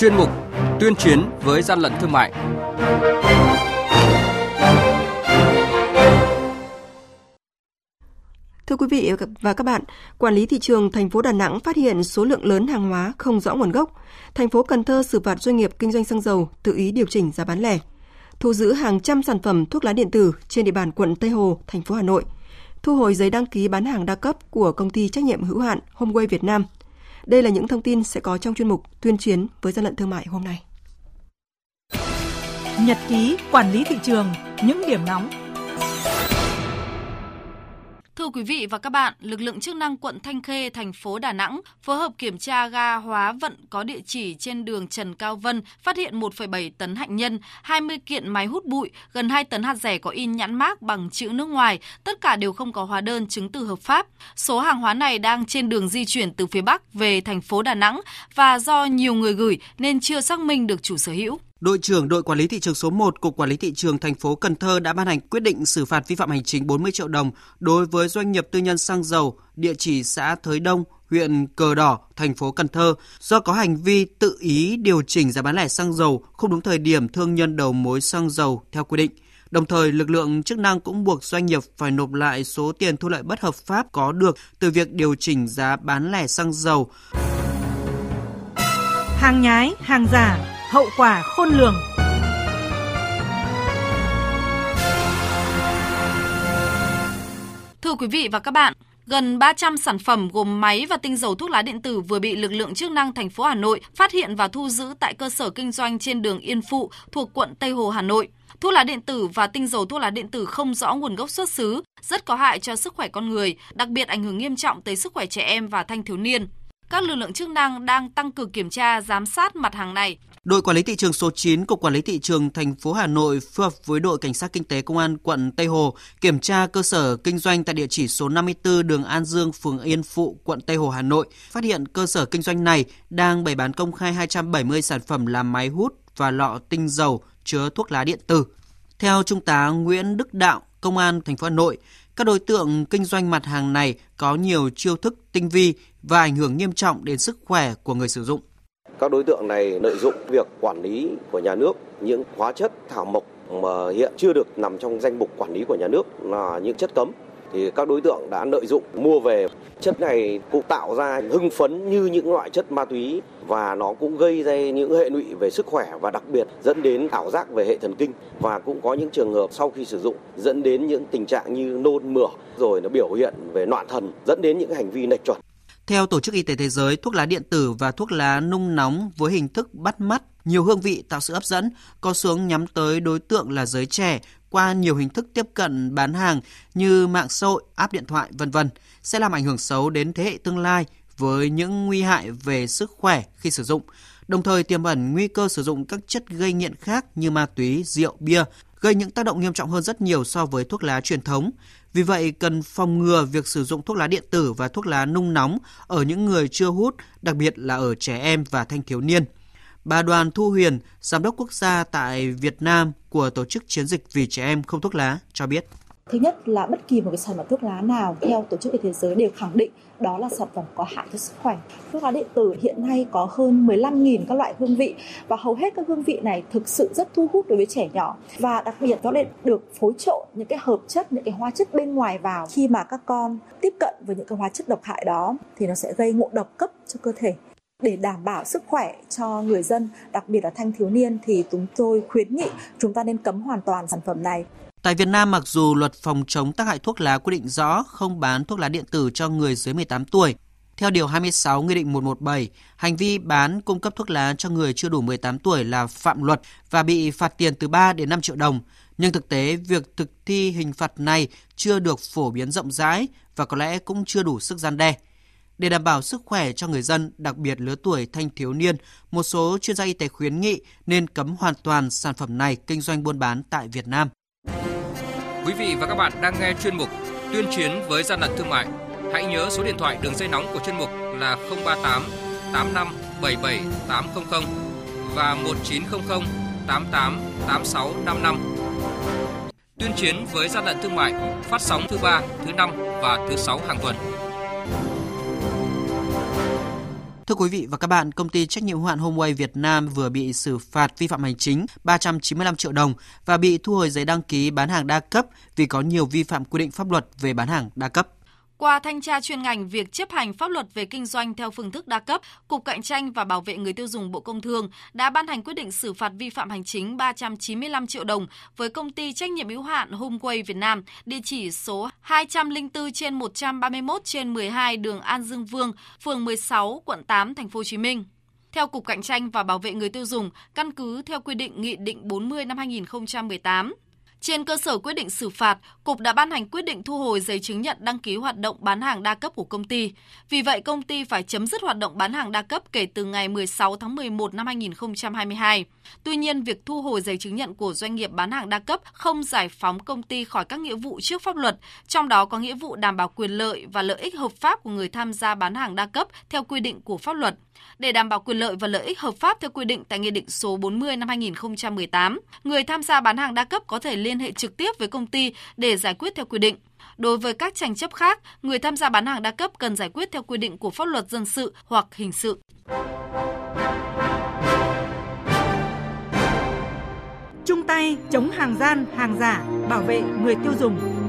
chuyên mục Tuyên chiến với gian lận thương mại. Thưa quý vị và các bạn, quản lý thị trường thành phố Đà Nẵng phát hiện số lượng lớn hàng hóa không rõ nguồn gốc. Thành phố Cần Thơ xử phạt doanh nghiệp kinh doanh xăng dầu tự ý điều chỉnh giá bán lẻ. Thu giữ hàng trăm sản phẩm thuốc lá điện tử trên địa bàn quận Tây Hồ, thành phố Hà Nội. Thu hồi giấy đăng ký bán hàng đa cấp của công ty trách nhiệm hữu hạn Homeway Việt Nam. Đây là những thông tin sẽ có trong chuyên mục tuyên chiến với gian lận thương mại hôm nay. Nhật ký quản lý thị trường, những điểm nóng Thưa quý vị và các bạn, lực lượng chức năng quận Thanh Khê, thành phố Đà Nẵng phối hợp kiểm tra ga hóa vận có địa chỉ trên đường Trần Cao Vân, phát hiện 1,7 tấn hạnh nhân, 20 kiện máy hút bụi, gần 2 tấn hạt rẻ có in nhãn mác bằng chữ nước ngoài, tất cả đều không có hóa đơn chứng từ hợp pháp. Số hàng hóa này đang trên đường di chuyển từ phía Bắc về thành phố Đà Nẵng và do nhiều người gửi nên chưa xác minh được chủ sở hữu. Đội trưởng đội quản lý thị trường số 1 Cục Quản lý thị trường thành phố Cần Thơ đã ban hành quyết định xử phạt vi phạm hành chính 40 triệu đồng đối với doanh nghiệp tư nhân xăng dầu địa chỉ xã Thới Đông, huyện Cờ Đỏ, thành phố Cần Thơ do có hành vi tự ý điều chỉnh giá bán lẻ xăng dầu không đúng thời điểm thương nhân đầu mối xăng dầu theo quy định. Đồng thời, lực lượng chức năng cũng buộc doanh nghiệp phải nộp lại số tiền thu lợi bất hợp pháp có được từ việc điều chỉnh giá bán lẻ xăng dầu. Hàng nhái, hàng giả, hậu quả khôn lường. Thưa quý vị và các bạn, gần 300 sản phẩm gồm máy và tinh dầu thuốc lá điện tử vừa bị lực lượng chức năng thành phố Hà Nội phát hiện và thu giữ tại cơ sở kinh doanh trên đường Yên Phụ thuộc quận Tây Hồ, Hà Nội. Thuốc lá điện tử và tinh dầu thuốc lá điện tử không rõ nguồn gốc xuất xứ, rất có hại cho sức khỏe con người, đặc biệt ảnh hưởng nghiêm trọng tới sức khỏe trẻ em và thanh thiếu niên. Các lực lượng chức năng đang tăng cường kiểm tra, giám sát mặt hàng này. Đội quản lý thị trường số 9 Cục Quản lý thị trường thành phố Hà Nội phối hợp với đội cảnh sát kinh tế công an quận Tây Hồ kiểm tra cơ sở kinh doanh tại địa chỉ số 54 đường An Dương, phường Yên Phụ, quận Tây Hồ, Hà Nội, phát hiện cơ sở kinh doanh này đang bày bán công khai 270 sản phẩm làm máy hút và lọ tinh dầu chứa thuốc lá điện tử. Theo Trung tá Nguyễn Đức Đạo, Công an thành phố Hà Nội, các đối tượng kinh doanh mặt hàng này có nhiều chiêu thức tinh vi và ảnh hưởng nghiêm trọng đến sức khỏe của người sử dụng. Các đối tượng này lợi dụng việc quản lý của nhà nước, những hóa chất thảo mộc mà hiện chưa được nằm trong danh mục quản lý của nhà nước là những chất cấm, thì các đối tượng đã lợi dụng mua về. Chất này cũng tạo ra hưng phấn như những loại chất ma túy và nó cũng gây ra những hệ lụy về sức khỏe và đặc biệt dẫn đến ảo giác về hệ thần kinh. Và cũng có những trường hợp sau khi sử dụng dẫn đến những tình trạng như nôn mửa, rồi nó biểu hiện về loạn thần, dẫn đến những hành vi lệch chuẩn theo Tổ chức Y tế Thế giới, thuốc lá điện tử và thuốc lá nung nóng với hình thức bắt mắt, nhiều hương vị tạo sự hấp dẫn, có xuống nhắm tới đối tượng là giới trẻ qua nhiều hình thức tiếp cận bán hàng như mạng xã hội, app điện thoại, vân vân sẽ làm ảnh hưởng xấu đến thế hệ tương lai với những nguy hại về sức khỏe khi sử dụng, đồng thời tiềm ẩn nguy cơ sử dụng các chất gây nghiện khác như ma túy, rượu, bia, gây những tác động nghiêm trọng hơn rất nhiều so với thuốc lá truyền thống. Vì vậy, cần phòng ngừa việc sử dụng thuốc lá điện tử và thuốc lá nung nóng ở những người chưa hút, đặc biệt là ở trẻ em và thanh thiếu niên. Bà Đoàn Thu Huyền, Giám đốc quốc gia tại Việt Nam của Tổ chức Chiến dịch Vì Trẻ Em Không Thuốc Lá cho biết. Thứ nhất là bất kỳ một cái sản phẩm thuốc lá nào theo Tổ chức Y tế Thế giới đều khẳng định đó là sản phẩm có hại cho sức khỏe. Thuốc lá điện tử hiện nay có hơn 15.000 các loại hương vị và hầu hết các hương vị này thực sự rất thu hút đối với trẻ nhỏ và đặc biệt nó lại được phối trộn những cái hợp chất, những cái hóa chất bên ngoài vào khi mà các con tiếp cận với những cái hóa chất độc hại đó thì nó sẽ gây ngộ độc cấp cho cơ thể để đảm bảo sức khỏe cho người dân, đặc biệt là thanh thiếu niên thì chúng tôi khuyến nghị chúng ta nên cấm hoàn toàn sản phẩm này. Tại Việt Nam, mặc dù luật phòng chống tác hại thuốc lá quy định rõ không bán thuốc lá điện tử cho người dưới 18 tuổi, theo Điều 26 Nghị định 117, hành vi bán cung cấp thuốc lá cho người chưa đủ 18 tuổi là phạm luật và bị phạt tiền từ 3 đến 5 triệu đồng. Nhưng thực tế, việc thực thi hình phạt này chưa được phổ biến rộng rãi và có lẽ cũng chưa đủ sức gian đe. Để đảm bảo sức khỏe cho người dân, đặc biệt lứa tuổi thanh thiếu niên, một số chuyên gia y tế khuyến nghị nên cấm hoàn toàn sản phẩm này kinh doanh buôn bán tại Việt Nam. Quý vị và các bạn đang nghe chuyên mục Tuyên chiến với gian lận thương mại. Hãy nhớ số điện thoại đường dây nóng của chuyên mục là 038 85 77 800 và 1900 88 86 55. Tuyên chiến với gian lận thương mại phát sóng thứ ba, thứ năm và thứ sáu hàng tuần. Thưa quý vị và các bạn, công ty trách nhiệm hữu hạn Homeway Việt Nam vừa bị xử phạt vi phạm hành chính 395 triệu đồng và bị thu hồi giấy đăng ký bán hàng đa cấp vì có nhiều vi phạm quy định pháp luật về bán hàng đa cấp. Qua thanh tra chuyên ngành việc chấp hành pháp luật về kinh doanh theo phương thức đa cấp, Cục Cạnh tranh và Bảo vệ người tiêu dùng Bộ Công Thương đã ban hành quyết định xử phạt vi phạm hành chính 395 triệu đồng với công ty trách nhiệm hữu hạn Homeway Việt Nam, địa chỉ số 204 trên 131 trên 12 đường An Dương Vương, phường 16, quận 8, thành phố Hồ Chí Minh. Theo Cục Cạnh tranh và Bảo vệ người tiêu dùng, căn cứ theo quy định Nghị định 40 năm 2018, trên cơ sở quyết định xử phạt, Cục đã ban hành quyết định thu hồi giấy chứng nhận đăng ký hoạt động bán hàng đa cấp của công ty. Vì vậy, công ty phải chấm dứt hoạt động bán hàng đa cấp kể từ ngày 16 tháng 11 năm 2022. Tuy nhiên, việc thu hồi giấy chứng nhận của doanh nghiệp bán hàng đa cấp không giải phóng công ty khỏi các nghĩa vụ trước pháp luật, trong đó có nghĩa vụ đảm bảo quyền lợi và lợi ích hợp pháp của người tham gia bán hàng đa cấp theo quy định của pháp luật. Để đảm bảo quyền lợi và lợi ích hợp pháp theo quy định tại Nghị định số 40 năm 2018, người tham gia bán hàng đa cấp có thể liên liên hệ trực tiếp với công ty để giải quyết theo quy định. Đối với các tranh chấp khác, người tham gia bán hàng đa cấp cần giải quyết theo quy định của pháp luật dân sự hoặc hình sự. Chung tay chống hàng gian, hàng giả, bảo vệ người tiêu dùng.